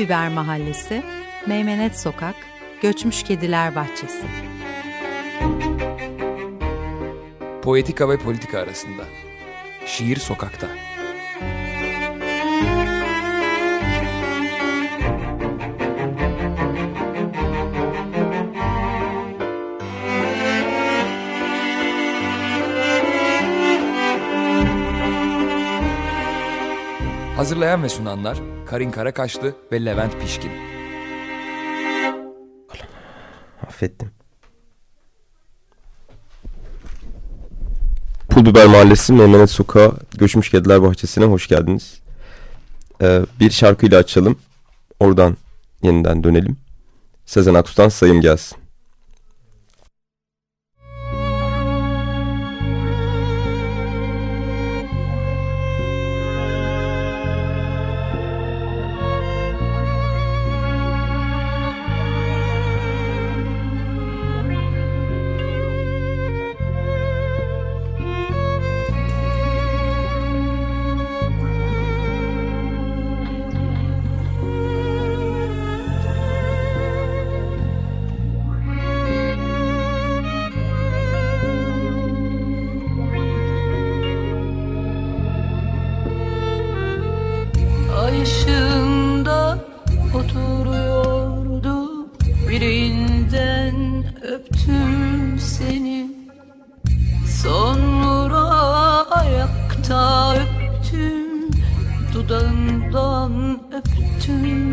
Biber Mahallesi, Meymenet Sokak, Göçmüş Kediler Bahçesi. Poetika ve politika arasında. Şiir sokakta. Hazırlayan ve sunanlar Karin Karakaşlı ve Levent Pişkin. Affettim. Pulbiber Mahallesi Meymenet Sokağı Göçmüş Kediler Bahçesi'ne hoş geldiniz. Ee, bir şarkıyla açalım. Oradan yeniden dönelim. Sezen Aksu'dan sayım gelsin.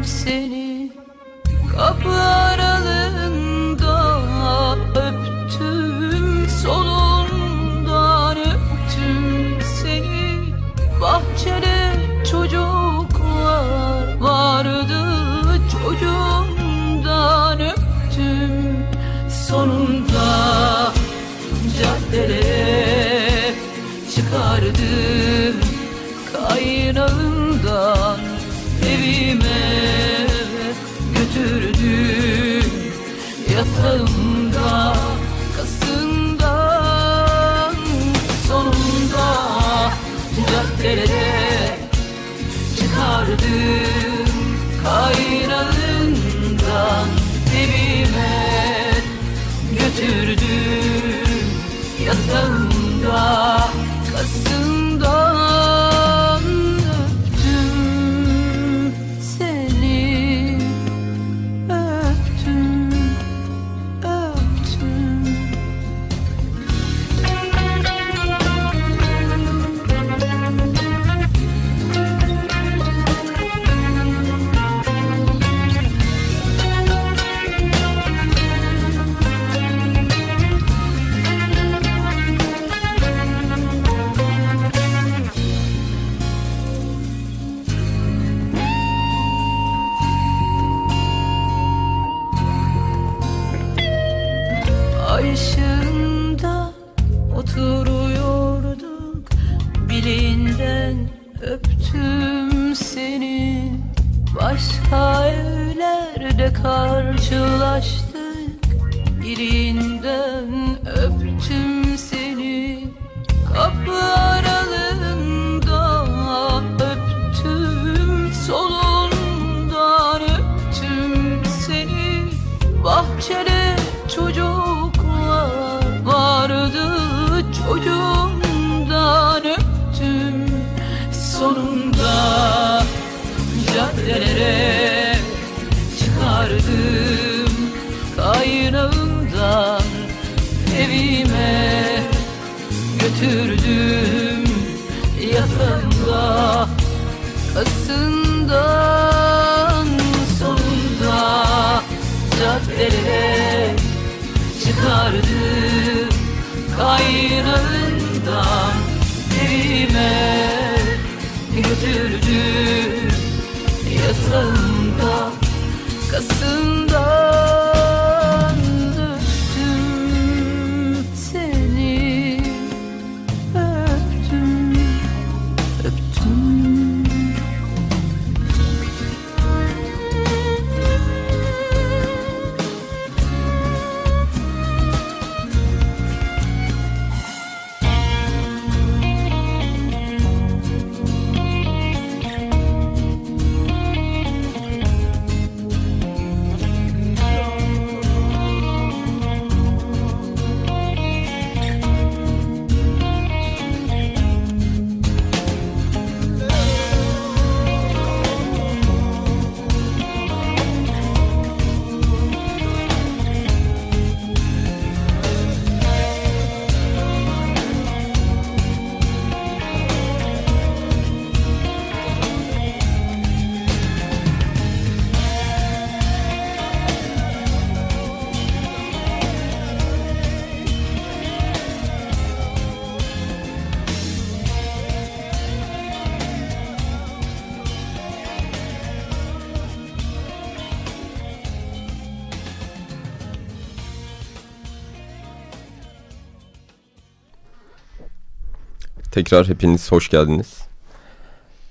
Seni. Kapı aralığında çıkardım Kaynağından should Yatağımda kasından sonunda caddelere çıkardım Kaynağından evime götürdüm Yatağımda kasından Tekrar hepiniz hoş geldiniz.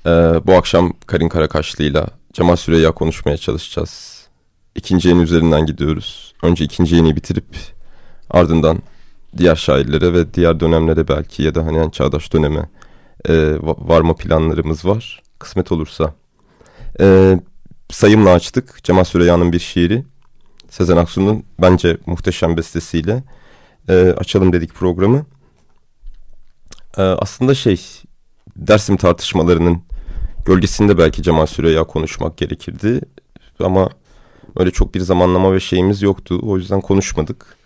Ee, bu akşam Karin Karakaşlı'yla Cemal Süreyya konuşmaya çalışacağız. İkinci yeni üzerinden gidiyoruz. Önce ikinci yeni bitirip ardından diğer şairlere ve diğer dönemlere belki ya da hani yani çağdaş döneme e, varma planlarımız var. Kısmet olursa. E, sayımla açtık. Cemal Süreyya'nın bir şiiri. Sezen Aksu'nun bence muhteşem bestesiyle e, açalım dedik programı. E, aslında şey Dersim tartışmalarının gölgesinde belki Cemal Süreyya konuşmak gerekirdi. Ama öyle çok bir zamanlama ve şeyimiz yoktu. O yüzden konuşmadık.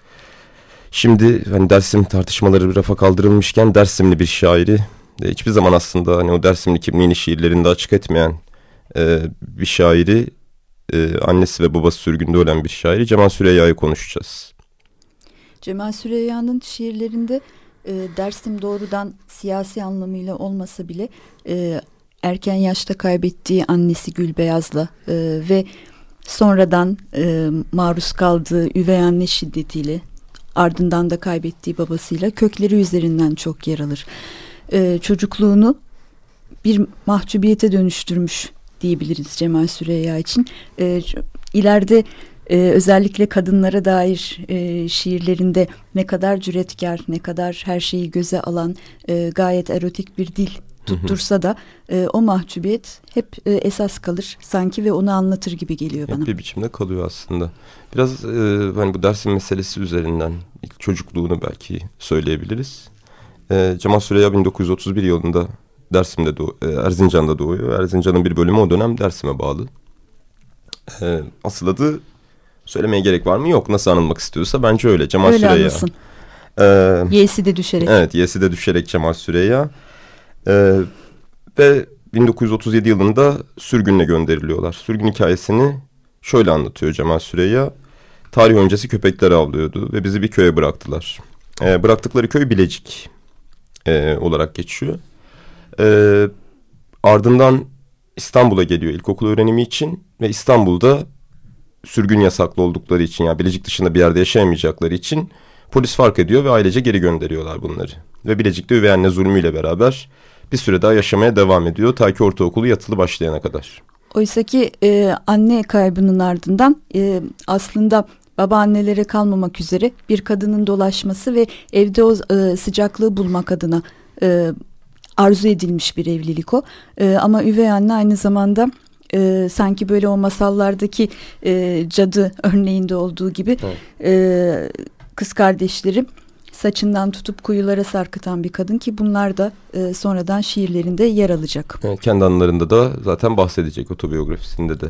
Şimdi hani Dersim tartışmaları bir rafa kaldırılmışken Dersimli bir şairi e, hiçbir zaman aslında hani o Dersimli kimliğini şiirlerinde açık etmeyen e, bir şairi e, annesi ve babası sürgünde ölen bir şairi Cemal Süreyya'yı konuşacağız. Cemal Süreyya'nın şiirlerinde e, Dersim doğrudan siyasi anlamıyla olmasa bile e, erken yaşta kaybettiği annesi Gülbeyaz'la e, ve sonradan e, maruz kaldığı üvey anne şiddetiyle ardından da kaybettiği babasıyla kökleri üzerinden çok yer alır. E, çocukluğunu bir mahcubiyete dönüştürmüş diyebiliriz Cemal Süreyya için. E, ileride e, özellikle kadınlara dair e, şiirlerinde ne kadar cüretkar, ne kadar her şeyi göze alan e, gayet erotik bir dil tuttursa da e, o mahcubiyet hep e, esas kalır sanki ve onu anlatır gibi geliyor bana. Hep bir biçimde kalıyor aslında. Biraz e, hani bu dersin meselesi üzerinden ilk çocukluğunu belki söyleyebiliriz. E, Cemal Süreyya 1931 yılında Dersim'de doğ e, Erzincan'da doğuyor. Erzincan'ın bir bölümü o dönem Dersim'e bağlı. E, asıl adı söylemeye gerek var mı? Yok. Nasıl anılmak istiyorsa bence öyle. Cemal öyle Süreyya. anılsın. E, Y'si de düşerek. Evet Y'si de düşerek Cemal Süreyya. Ee, ve 1937 yılında sürgünle gönderiliyorlar. Sürgün hikayesini şöyle anlatıyor Cemal Süreyya. Tarih öncesi köpekleri avlıyordu ve bizi bir köye bıraktılar. Ee, bıraktıkları köy Bilecik e, olarak geçiyor. Ee, ardından İstanbul'a geliyor ilkokul öğrenimi için ve İstanbul'da sürgün yasaklı oldukları için yani Bilecik dışında bir yerde yaşayamayacakları için polis fark ediyor ve ailece geri gönderiyorlar bunları. Ve Bilecik'te üvey anne zulmüyle beraber bir süre daha yaşamaya devam ediyor ta ki ortaokulu yatılı başlayana kadar. Oysa ki e, anne kaybının ardından e, aslında babaannelere kalmamak üzere bir kadının dolaşması ve evde o e, sıcaklığı bulmak adına e, arzu edilmiş bir evlilik o. E, ama üvey anne aynı zamanda e, sanki böyle o masallardaki e, cadı örneğinde olduğu gibi e, kız kardeşleri saçından tutup kuyulara sarkıtan bir kadın ki bunlar da e, sonradan şiirlerinde yer alacak. Evet, kendi anılarında da zaten bahsedecek otobiyografisinde de.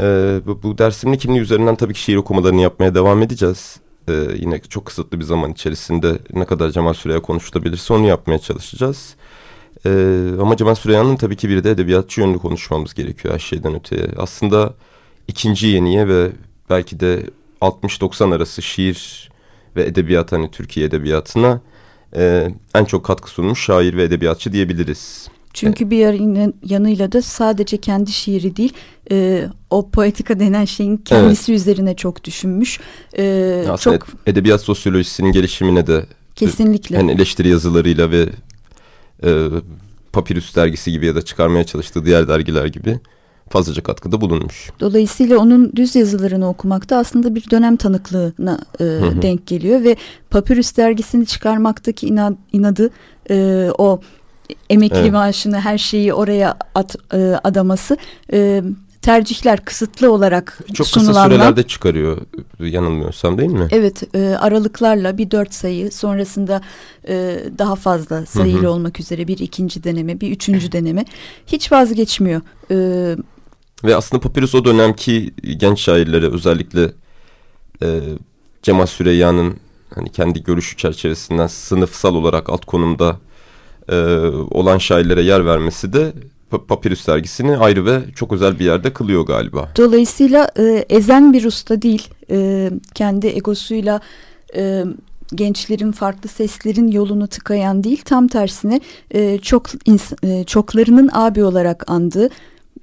Ee, bu, bu dersimli kimliği üzerinden tabii ki şiir okumalarını yapmaya devam edeceğiz. Ee, yine çok kısıtlı bir zaman içerisinde ne kadar Cemal Süreya konuşulabilirse onu yapmaya çalışacağız. Ee, ama Cemal Süreyya'nın tabii ki bir de edebiyatçı yönlü konuşmamız gerekiyor her şeyden öteye. Aslında ikinci yeniye ve belki de 60-90 arası şiir ve edebiyat hani Türkiye edebiyatına e, en çok katkı sunmuş şair ve edebiyatçı diyebiliriz. Çünkü bir yanıyla da sadece kendi şiiri değil e, o poetika denen şeyin kendisi evet. üzerine çok düşünmüş. E, Aslında çok edebiyat sosyolojisinin gelişimine de kesinlikle hani eleştiri yazılarıyla ve e, Papyrus dergisi gibi ya da çıkarmaya çalıştığı diğer dergiler gibi fazlaca katkıda bulunmuş. Dolayısıyla onun düz yazılarını okumakta aslında bir dönem tanıklığına e, hı hı. denk geliyor ve Papyrus dergisini çıkarmaktaki inad, inadı e, o emekli evet. maaşını her şeyi oraya at, e, adaması e, tercihler kısıtlı olarak Çok sunulanlar. kısa sürelerde çıkarıyor yanılmıyorsam değil mi? Evet e, aralıklarla bir dört sayı sonrasında e, daha fazla sayılı hı hı. olmak üzere bir ikinci deneme bir üçüncü deneme hiç vazgeçmiyor. E, ve aslında Papyrus o dönemki genç şairlere özellikle e, Cemal Süreyya'nın hani kendi görüşü çerçevesinden sınıfsal olarak alt konumda e, olan şairlere yer vermesi de Papyrus dergisini ayrı ve çok özel bir yerde kılıyor galiba. Dolayısıyla e, ezen bir usta değil, e, kendi egosuyla e, gençlerin farklı seslerin yolunu tıkayan değil, tam tersine e, çok e, çoklarının abi olarak andığı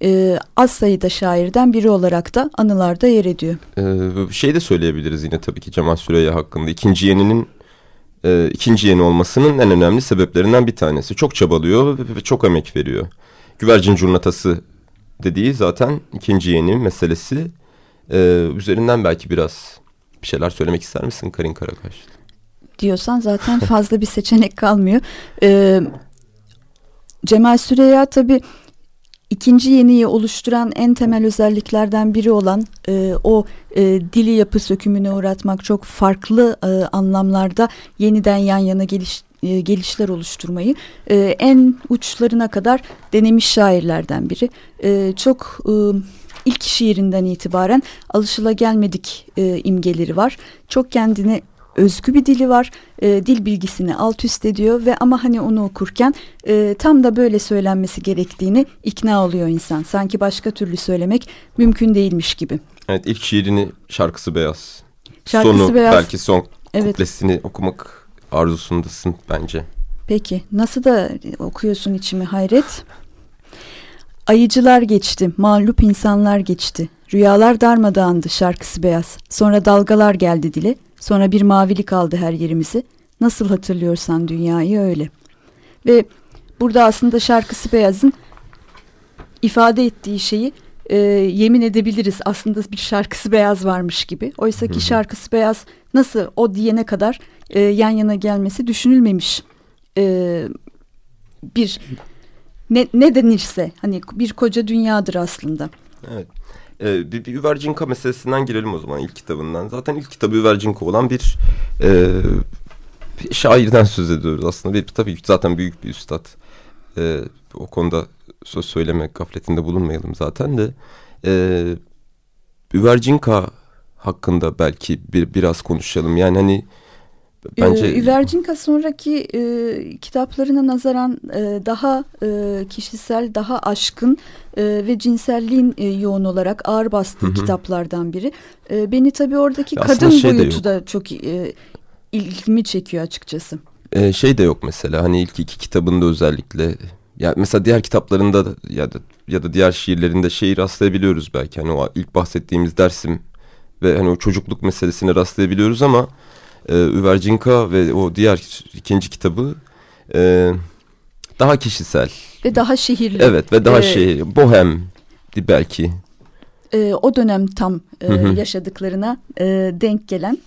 e, az sayıda şairden biri olarak da anılarda yer ediyor. Ee, şey de söyleyebiliriz yine tabii ki Cemal Süreyya hakkında. İkinci yeninin e, ikinci yeni olmasının en önemli sebeplerinden bir tanesi. Çok çabalıyor ve çok emek veriyor. Güvercin curnatası dediği zaten ikinci yeni meselesi. E, üzerinden belki biraz bir şeyler söylemek ister misin Karin Karakaş? diyorsan zaten fazla bir seçenek kalmıyor. Ee, Cemal Süreya tabii ikinci yeniyi oluşturan en temel özelliklerden biri olan e, o e, dili yapı sökümüne uğratmak çok farklı e, anlamlarda yeniden yan yana geliş, e, gelişler oluşturmayı e, en uçlarına kadar denemiş şairlerden biri. E, çok e, ilk şiirinden itibaren alışılagelmedik e, imgeleri var. Çok kendine özgü bir dili var. E, dil bilgisini alt üst ediyor ve ama hani onu okurken e, tam da böyle söylenmesi gerektiğini ikna oluyor insan. Sanki başka türlü söylemek mümkün değilmiş gibi. Evet ilk şiirini şarkısı beyaz. Şarkısı Sonu beyaz. belki son Evet. kuplesini okumak arzusundasın bence. Peki nasıl da okuyorsun içimi hayret? Ayıcılar geçti, mağlup insanlar geçti. Rüyalar darmadağındı şarkısı beyaz. Sonra dalgalar geldi dile. Sonra bir mavilik aldı her yerimizi. Nasıl hatırlıyorsan dünyayı öyle. Ve burada aslında şarkısı beyazın ifade ettiği şeyi e, yemin edebiliriz. Aslında bir şarkısı beyaz varmış gibi. Oysa ki şarkısı beyaz nasıl o diyene kadar e, yan yana gelmesi düşünülmemiş. E, bir ne, ne denirse hani bir koca dünyadır aslında. Evet. Ee, bir, bir Üvercinka meselesinden girelim o zaman ilk kitabından. Zaten ilk kitabı Üvercinka olan bir, e, bir şairden söz ediyoruz aslında. Bir, tabii zaten büyük bir üstad. Ee, o konuda söz söyleme gafletinde bulunmayalım zaten de. Ee, Üvercinka hakkında belki bir biraz konuşalım. Yani hani bence... Ee, Üvercinka sonraki e, kitaplarına nazaran e, daha e, kişisel, daha aşkın e, ve cinselliğin e, yoğun olarak ağır bastığı Hı hı. kitaplardan biri. E, beni tabii oradaki aslında kadın şey boyutu da çok e, ilgimi çekiyor açıkçası. Ee, şey de yok mesela hani ilk iki kitabında özellikle ya mesela diğer kitaplarında da- ya da ya da diğer şiirlerinde şeyi rastlayabiliyoruz belki hani o ilk bahsettiğimiz Dersim ve hani o çocukluk meselesini rastlayabiliyoruz ama e, Üvercinka ve o diğer ikinci kitabı e, daha kişisel. Ve daha şehirli. Evet ve daha Ee, şey bohem belki. e, o dönem tam e, Hı hı. yaşadıklarına e, denk gelen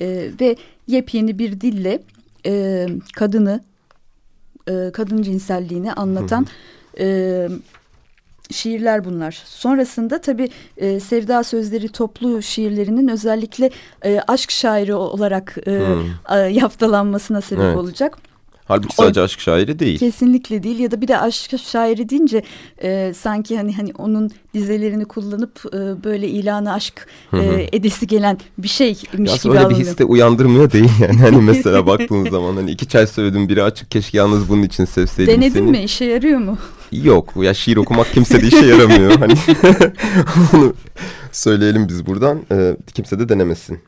e, ve yepyeni bir dille e, kadını e, kadın cinselliğini anlatan e, şiirler bunlar. Sonrasında tabii e, Sevda Sözleri toplu şiirlerinin özellikle e, aşk şairi olarak e, Hmm. a- yaftalanmasına sebep Evet. olacak. Halbuki o- sadece aşk şairi değil. Kesinlikle değil ya da bir de aşk şairi deyince e, sanki hani hani onun dizelerini kullanıp e, böyle ilanı aşk Hı hı. e, edesi gelen bir şeymiş Ya gibi öyle bir alınıyor. his de uyandırmıyor değil yani. Hani mesela baktığın zaman hani iki çay söyledim biri açık keşke yalnız bunun için sevseydim Denedin seni. mi? İşe yarıyor mu? Yok ya şiir okumak kimse de işe yaramıyor. Hani onu söyleyelim biz buradan. Ee, kimse de denemesin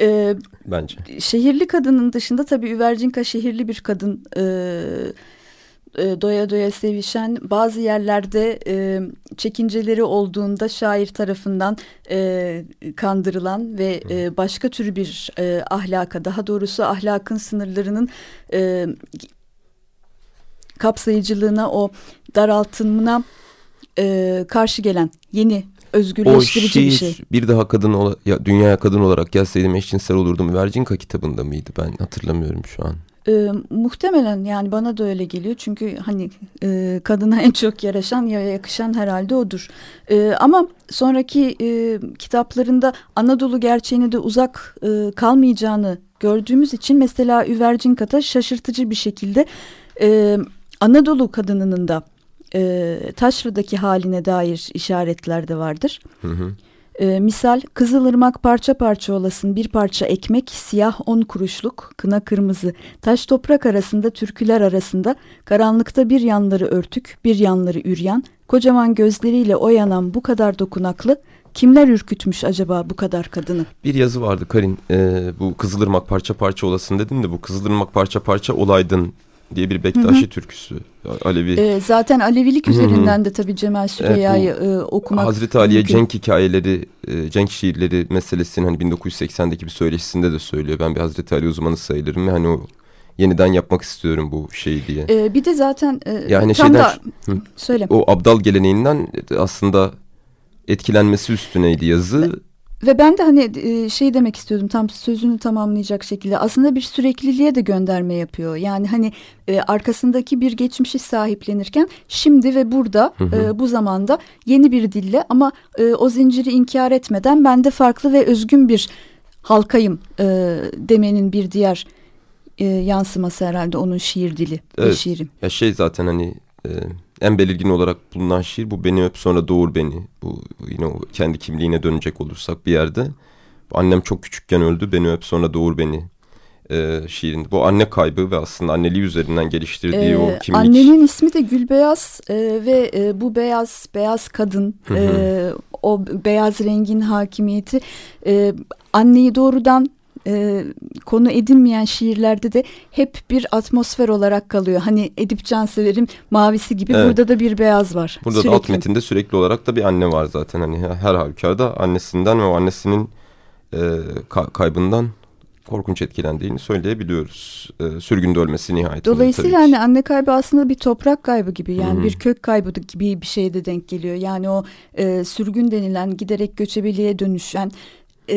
E, bence. şehirli kadının dışında tabii Üvercinka şehirli bir kadın e, e, doya doya sevişen bazı yerlerde e, çekinceleri olduğunda şair tarafından e, kandırılan ve e, başka tür bir e, ahlaka daha doğrusu ahlakın sınırlarının e, kapsayıcılığına o daraltımına e, karşı gelen yeni özgürleştirici şiir bir şey. bir daha kadın ola, ya, dünyaya kadın olarak gelseydim eşcinsel olurdum. Vercinka kitabında mıydı ben hatırlamıyorum şu an. E, muhtemelen yani bana da öyle geliyor çünkü hani e, kadına en çok yaraşan ya yakışan herhalde odur. E, ama sonraki e, kitaplarında Anadolu gerçeğine de uzak e, kalmayacağını gördüğümüz için mesela Üvercinka'da şaşırtıcı bir şekilde e, Anadolu kadınının da e, taşradaki haline dair işaretler de vardır. Hı hı. Ee, misal Kızılırmak parça parça olasın bir parça ekmek siyah on kuruşluk kına kırmızı taş toprak arasında türküler arasında karanlıkta bir yanları örtük bir yanları üryan kocaman gözleriyle oyanan bu kadar dokunaklı kimler ürkütmüş acaba bu kadar kadını? Bir yazı vardı Karin. Ee, bu Kızılırmak parça parça olasın dedin de bu Kızılırmak parça parça olaydın diye bir Bektaşi türküsü. Alevi. Ee, zaten Alevilik Hı hı. üzerinden de tabii Cemal Süreyya'yı e, okumak Hazreti Ali'ye. Cenk hikayeleri, e, Cenk şiirleri meselesini hani 1980'deki bir söyleşisinde de söylüyor. Ben bir Hazreti Ali uzmanı sayılırım ve hani o yeniden yapmak istiyorum bu şeyi diye. E, bir de zaten e, Yani tam şeyden- da Hı. söyle. O abdal geleneğinden aslında etkilenmesi üstüneydi yazı. Ve ben de hani e, şey demek istiyordum tam sözünü tamamlayacak şekilde aslında bir sürekliliğe de gönderme yapıyor. Yani hani e, arkasındaki bir geçmişi sahiplenirken şimdi ve burada Hı hı. e, bu zamanda yeni bir dille ama e, o zinciri inkar etmeden ben de farklı ve özgün bir halkayım e, demenin bir diğer e, yansıması herhalde onun şiir dili ve Evet. şiirim. Ya şey zaten hani e, en belirgin olarak bulunan şiir bu beni öp sonra doğur beni. Bu yine o kendi kimliğine dönecek olursak bir yerde. Annem çok küçükken öldü beni öp sonra doğur beni e, şiirinde. Bu anne kaybı ve aslında anneliği üzerinden geliştirdiği Ee, o kimlik. Annenin ismi de Gülbeyaz e, ve e, bu beyaz beyaz kadın e, o beyaz rengin hakimiyeti e, anneyi doğrudan e, konu edinmeyen şiirlerde de hep bir atmosfer olarak kalıyor. Hani Edip Cansever'in Mavisi gibi Evet. burada da bir beyaz var. Burada da Sürekli. alt metinde sürekli olarak da bir anne var zaten. Hani her halükarda annesinden ve o annesinin e, ka- kaybından korkunç etkilendiğini söyleyebiliyoruz. E, sürgünde ölmesi nihayetinde. Dolayısıyla hani anne kaybı aslında bir toprak kaybı gibi yani Hı hı. bir kök kaybı da- gibi bir şeye de denk geliyor. Yani o e, sürgün denilen giderek göçebeliğe dönüşen e,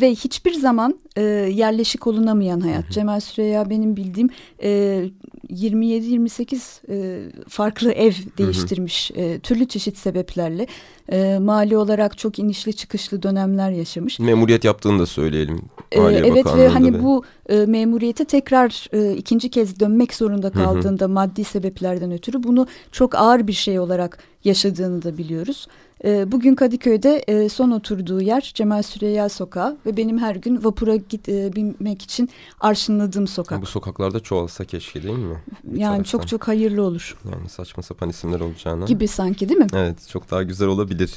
ve hiçbir zaman e, yerleşik olunamayan hayat. Cemal Süreyya benim bildiğim e, 27-28 e, farklı ev değiştirmiş e, türlü çeşit sebeplerle e, mali olarak çok inişli çıkışlı dönemler yaşamış. Memuriyet yaptığını da söyleyelim. Maliye evet ve hani ve- bu e, memuriyete tekrar e, ikinci kez dönmek zorunda hı. kaldığında maddi sebeplerden ötürü bunu çok ağır bir şey olarak yaşadığını da biliyoruz. E, bugün Kadıköy'de e, son oturduğu yer Cemal Süreyya Sokağı ve benim her gün vapura git, e, binmek için arşınladığım sokak. Bu sokaklarda çoğalsa keşke değil mi? Bir yani taraftan. çok çok hayırlı olur Yani saçma sapan isimler olacağına. gibi sanki değil mi? Evet çok daha güzel olabilir.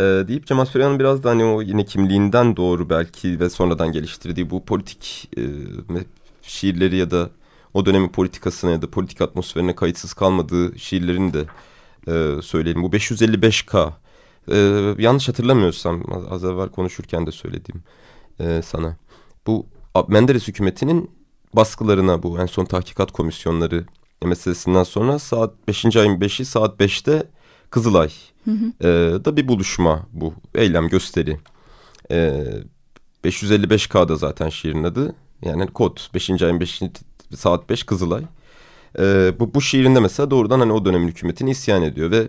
Ee, deyip Cemal Süreyya'nın biraz da hani o yine kimliğinden doğru belki ve sonradan geliştirdiği bu politik e, şiirleri ya da o dönemin politikasına ya da politik atmosferine kayıtsız kalmadığı şiirlerini de e, söyleyelim. Bu 555K e, yanlış hatırlamıyorsam az- evvel konuşurken de söylediğim e, sana. Bu Menderes hükümetinin baskılarına bu en son tahkikat komisyonları meselesinden sonra saat 5. ayın 5'i saat 5'te Kızılay Hı hı. e, da bir buluşma bu eylem gösteri. E, 555K'da zaten şiirin adı. Yani kod 5. ayın 5. saat 5 Kızılay. E, bu, bu şiirinde mesela doğrudan hani o dönemin hükümetini isyan ediyor ve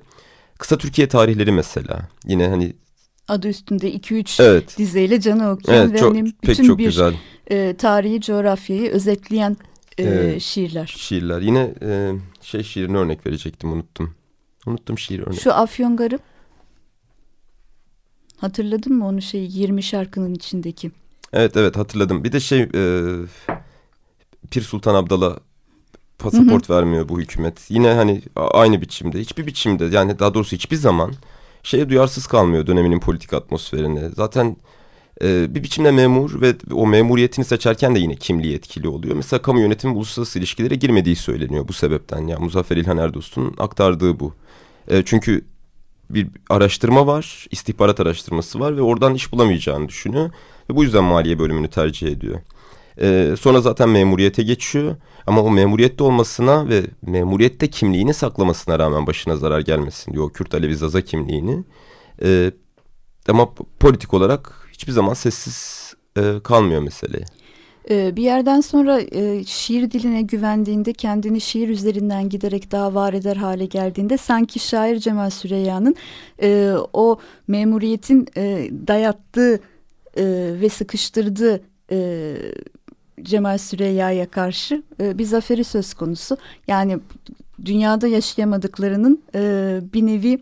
kısa Türkiye tarihleri mesela yine hani Adı üstünde 2-3 evet dizeyle canı okuyan evet ve çok hani bütün çok bir güzel e, tarihi coğrafyayı özetleyen e, Evet. şiirler. şiirler. Yine e, şey şiirine örnek verecektim unuttum. Unuttum şiir örnek. Şu Afyongarı hatırladın mı onu şey 20 şarkının içindeki? Evet evet hatırladım. Bir de şey e, Pir Sultan Abdal'a pasaport vermiyor bu hükümet. Yine hani aynı biçimde hiçbir biçimde yani daha doğrusu hiçbir zaman şeye duyarsız kalmıyor döneminin politik atmosferine. Zaten e, bir biçimde memur ve o memuriyetini seçerken de yine kimliği etkili oluyor. Mesela kamu yönetimi uluslararası ilişkilere girmediği söyleniyor bu sebepten. Ya Muzaffer İlhan Erdoğan'ın aktardığı bu. E, çünkü bir araştırma var, istihbarat araştırması var ve oradan iş bulamayacağını düşünüyor. Ve bu yüzden maliye bölümünü tercih ediyor. Ee, sonra zaten memuriyete geçiyor. Ama o memuriyette olmasına ve memuriyette kimliğini saklamasına rağmen başına zarar gelmesin diyor. O Kürt Alevi Zaza kimliğini. Ee, ama politik olarak hiçbir zaman sessiz e, kalmıyor meseleye. E, bir yerden sonra e, şiir diline güvendiğinde kendini şiir üzerinden giderek daha var eder hale geldiğinde sanki şair Cemal Süreyya'nın e, o memuriyetin e, dayattığı e, ve sıkıştırdığı e, Cemal Süreyya'ya karşı e, bir zaferi söz konusu. Yani dünyada yaşayamadıklarının e, bir nevi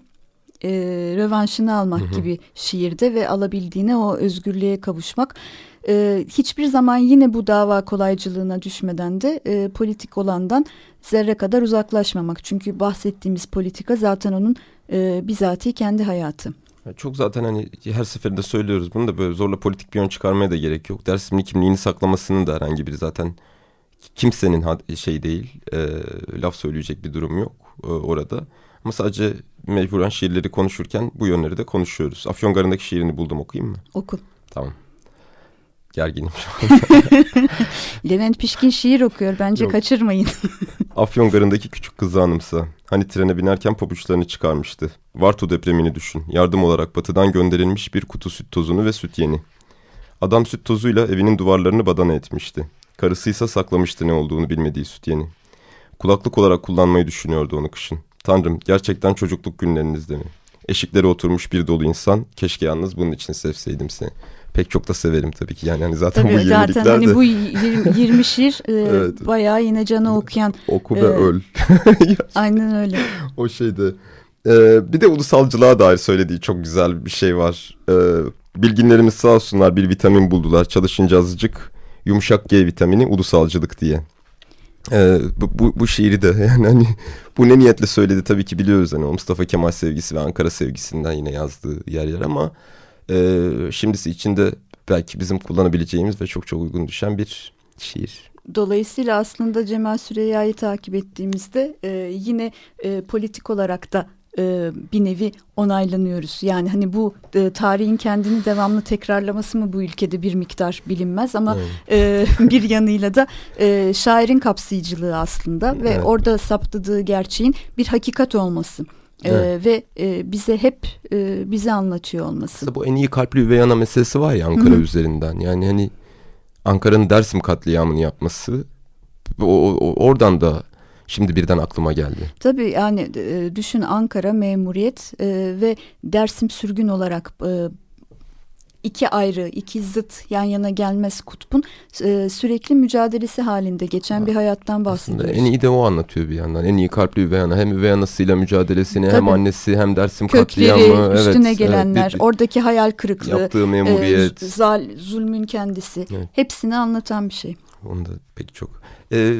e, rövanşını almak Hı hı. gibi şiirde ve alabildiğine o özgürlüğe kavuşmak. E, hiçbir zaman yine bu dava kolaycılığına düşmeden de e, politik olandan zerre kadar uzaklaşmamak. Çünkü bahsettiğimiz politika zaten onun e, bizatihi kendi hayatı. Çok zaten hani her seferinde söylüyoruz bunu da böyle zorla politik bir yön çıkarmaya da gerek yok. Dersimli kimliğini saklamasının da herhangi bir zaten kimsenin şey değil e, laf söyleyecek bir durum yok e, orada. Ama sadece mecburen şiirleri konuşurken bu yönleri de konuşuyoruz. Afyongarı'ndaki şiirini buldum okuyayım mı? Oku. Tamam. Gerginim şu an. Levent Pişkin şiir okuyor. Bence Yok. kaçırmayın. Afyon garındaki küçük kızı anımsa. Hani trene binerken pabuçlarını çıkarmıştı. Varto depremini düşün. Yardım olarak batıdan gönderilmiş bir kutu süt tozunu ve süt yeni. Adam süt tozuyla evinin duvarlarını badana etmişti. Karısıysa saklamıştı ne olduğunu bilmediği süt yeni. Kulaklık olarak kullanmayı düşünüyordu onu kışın. Tanrım gerçekten çocukluk günlerinizde mi? Eşiklere oturmuş bir dolu insan. Keşke yalnız bunun için sevseydim seni. Pek çok da severim tabii ki. Yani hani zaten bu Tabii zaten yeniliklerde hani bu 20, 20 şiir e, Evet. bayağı yine canı okuyan. oku ve e, öl. Aynen öyle. O şeyde. Ee, bir de ulusalcılığa dair söylediği çok güzel bir şey var. Ee, bilginlerimiz sağ olsunlar bir vitamin buldular. Çalışınca azıcık yumuşak G vitamini ulusalcılık diye. Ee, bu, bu, bu şiiri de yani hani bu ne niyetle söyledi tabii ki biliyoruz hani o Mustafa Kemal sevgisi ve Ankara sevgisinden yine yazdığı yer yer ama e, şimdisi içinde belki bizim kullanabileceğimiz ve çok çok uygun düşen bir şiir. Dolayısıyla aslında Cemal Süreyya'yı takip ettiğimizde e, yine e, politik olarak da e, bir nevi onaylanıyoruz. Yani hani bu e, tarihin kendini devamlı tekrarlaması mı bu ülkede bir miktar bilinmez ama e, bir yanıyla da e, şairin kapsayıcılığı aslında ve Evet. orada saptadığı gerçeğin bir hakikat olması. E, Evet. ve e, bize hep e, bize anlatıyor olması. Aslında bu en iyi kalpli üvey ana meselesi var ya Ankara Hı hı. üzerinden. Yani hani Ankara'nın Dersim katliamını yapması o, o- oradan da şimdi birden aklıma geldi. Tabii yani e, düşün Ankara memuriyet e, ve Dersim sürgün olarak e, iki ayrı, iki zıt yan yana gelmez kutbun e, sürekli mücadelesi halinde geçen bir hayattan Aslında bahsediyoruz. en iyi de o anlatıyor bir yandan. En iyi kalpli üvey ana. Hem üvey anasıyla mücadelesini hem Tabii. annesi hem Dersim Kökleri, katliamı. üstüne evet, gelenler, evet, bir- oradaki hayal kırıklığı, yaptığı e, memuriyet. zal- zulmün kendisi Evet. hepsini anlatan bir şey. Onu da pek çok. Ee,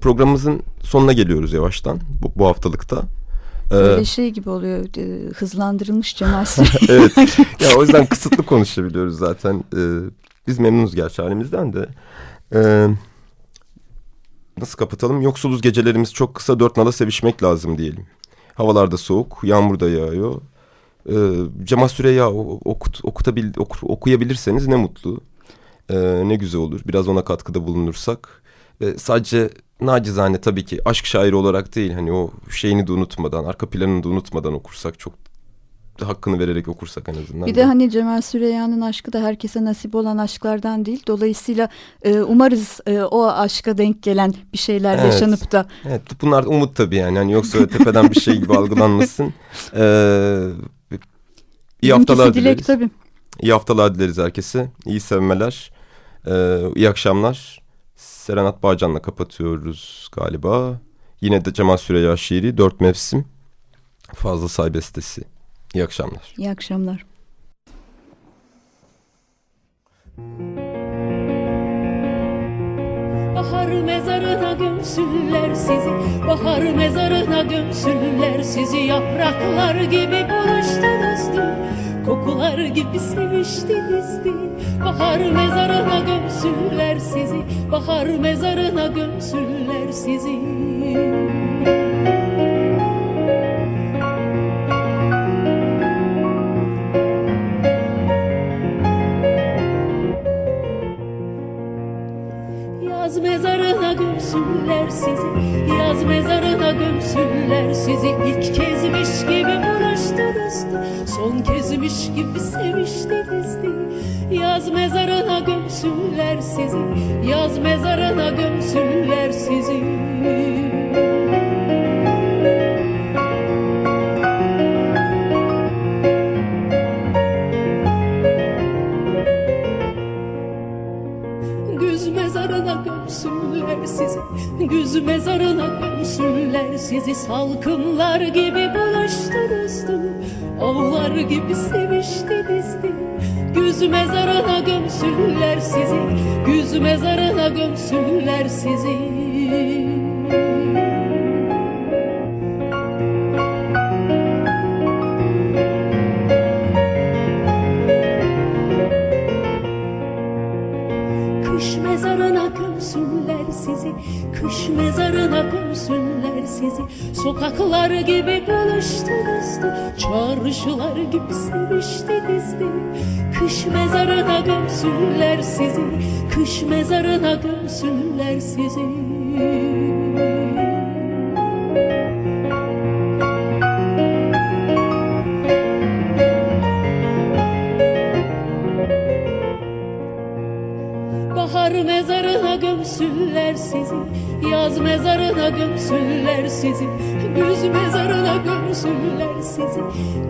programımızın sonuna geliyoruz yavaştan bu, bu haftalıkta. Ee, Böyle şey gibi oluyor e, hızlandırılmış Süreya. evet. Ya o yüzden kısıtlı konuşabiliyoruz zaten. Ee, biz memnunuz gerçi halimizden de. Ee, nasıl kapatalım? Yoksuluz gecelerimiz çok kısa dört nala sevişmek lazım diyelim. Havalarda soğuk, yağmur da yağıyor. Ee, Cemal Süreyya o- okut, okutabil, oku- okuyabilirseniz ne mutlu. Ee, ne güzel olur. Biraz ona katkıda bulunursak. Ee, sadece nacizane tabii ki aşk şairi olarak değil. Hani o şeyini de unutmadan, arka planını da unutmadan okursak çok hakkını vererek okursak en azından. Bir de hani Cemal Süreyya'nın aşkı da herkese nasip olan aşklardan değil. Dolayısıyla e, umarız e, o aşka denk gelen bir şeyler Evet. yaşanıp da Evet bunlar umut tabii yani. Hani yoksa tepeden bir şey gibi algılanmasın. Ee, iyi haftalar dilek dileriz. tabii. İyi haftalar dileriz herkese. İyi sevmeler. Ee, iyi akşamlar. Serenat Bağcan'la kapatıyoruz galiba. Yine de Cemal Süreyya şiiri Dört Mevsim. Fazla Say bestesi. İyi akşamlar. İyi akşamlar. Bahar mezarına gömsünler sizi Bahar mezarına gömsünler sizi Yapraklar gibi buluştunuz dün Kokular gibi seviştiniz dün Bahar mezarına gömsünler sizi. Bahar mezarına gömsünler sizi. Yaz mezarına gömsünler sizi. Yaz mezarına gömsünler sizi. İlk kezmiş gibi buluştunuzdu Son kezmiş gibi seviştinizdi Yaz mezarına gömsünler sizi. Yaz mezarına gömsünler sizi mezarına gömsünler sizi Salkımlar gibi buluştunuz dün Avlar gibi seviştiniz dün Güz mezarına gömsünler sizi Güz mezarına gömsünler sizi gömsünler sizi Kış mezarına gömsünler sizi. Sokaklar gibi buluştunuzdu Çarşılar gibi seviştinizdi Kış mezarına gömsünler sizi Kış mezarına gömsünler sizi gömsünler sizi Yaz mezarına gömsünler sizi Güz mezarına gömsünler sizi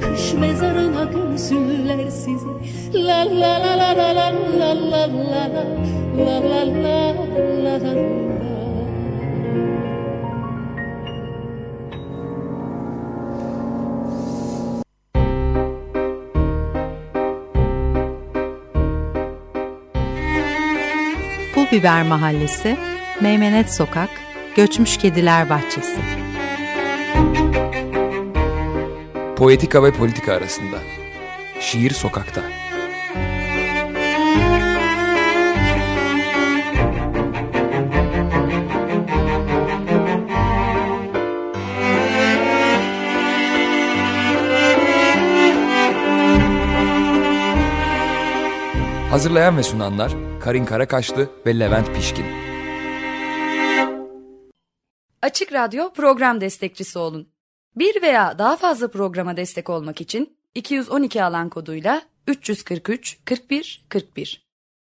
Kış mezarına gömsünler sizi La la la la la la la la la la La la la la Biber Mahallesi, Meymenet Sokak, Göçmüş Kediler Bahçesi. Poetika ve politika arasında. Şiir sokakta. Hazırlayan ve sunanlar Karin Karakaşlı ve Levent Pişkin. Açık Radyo program destekçisi olun. Bir veya daha fazla programa destek olmak için 212 alan koduyla 343 41 41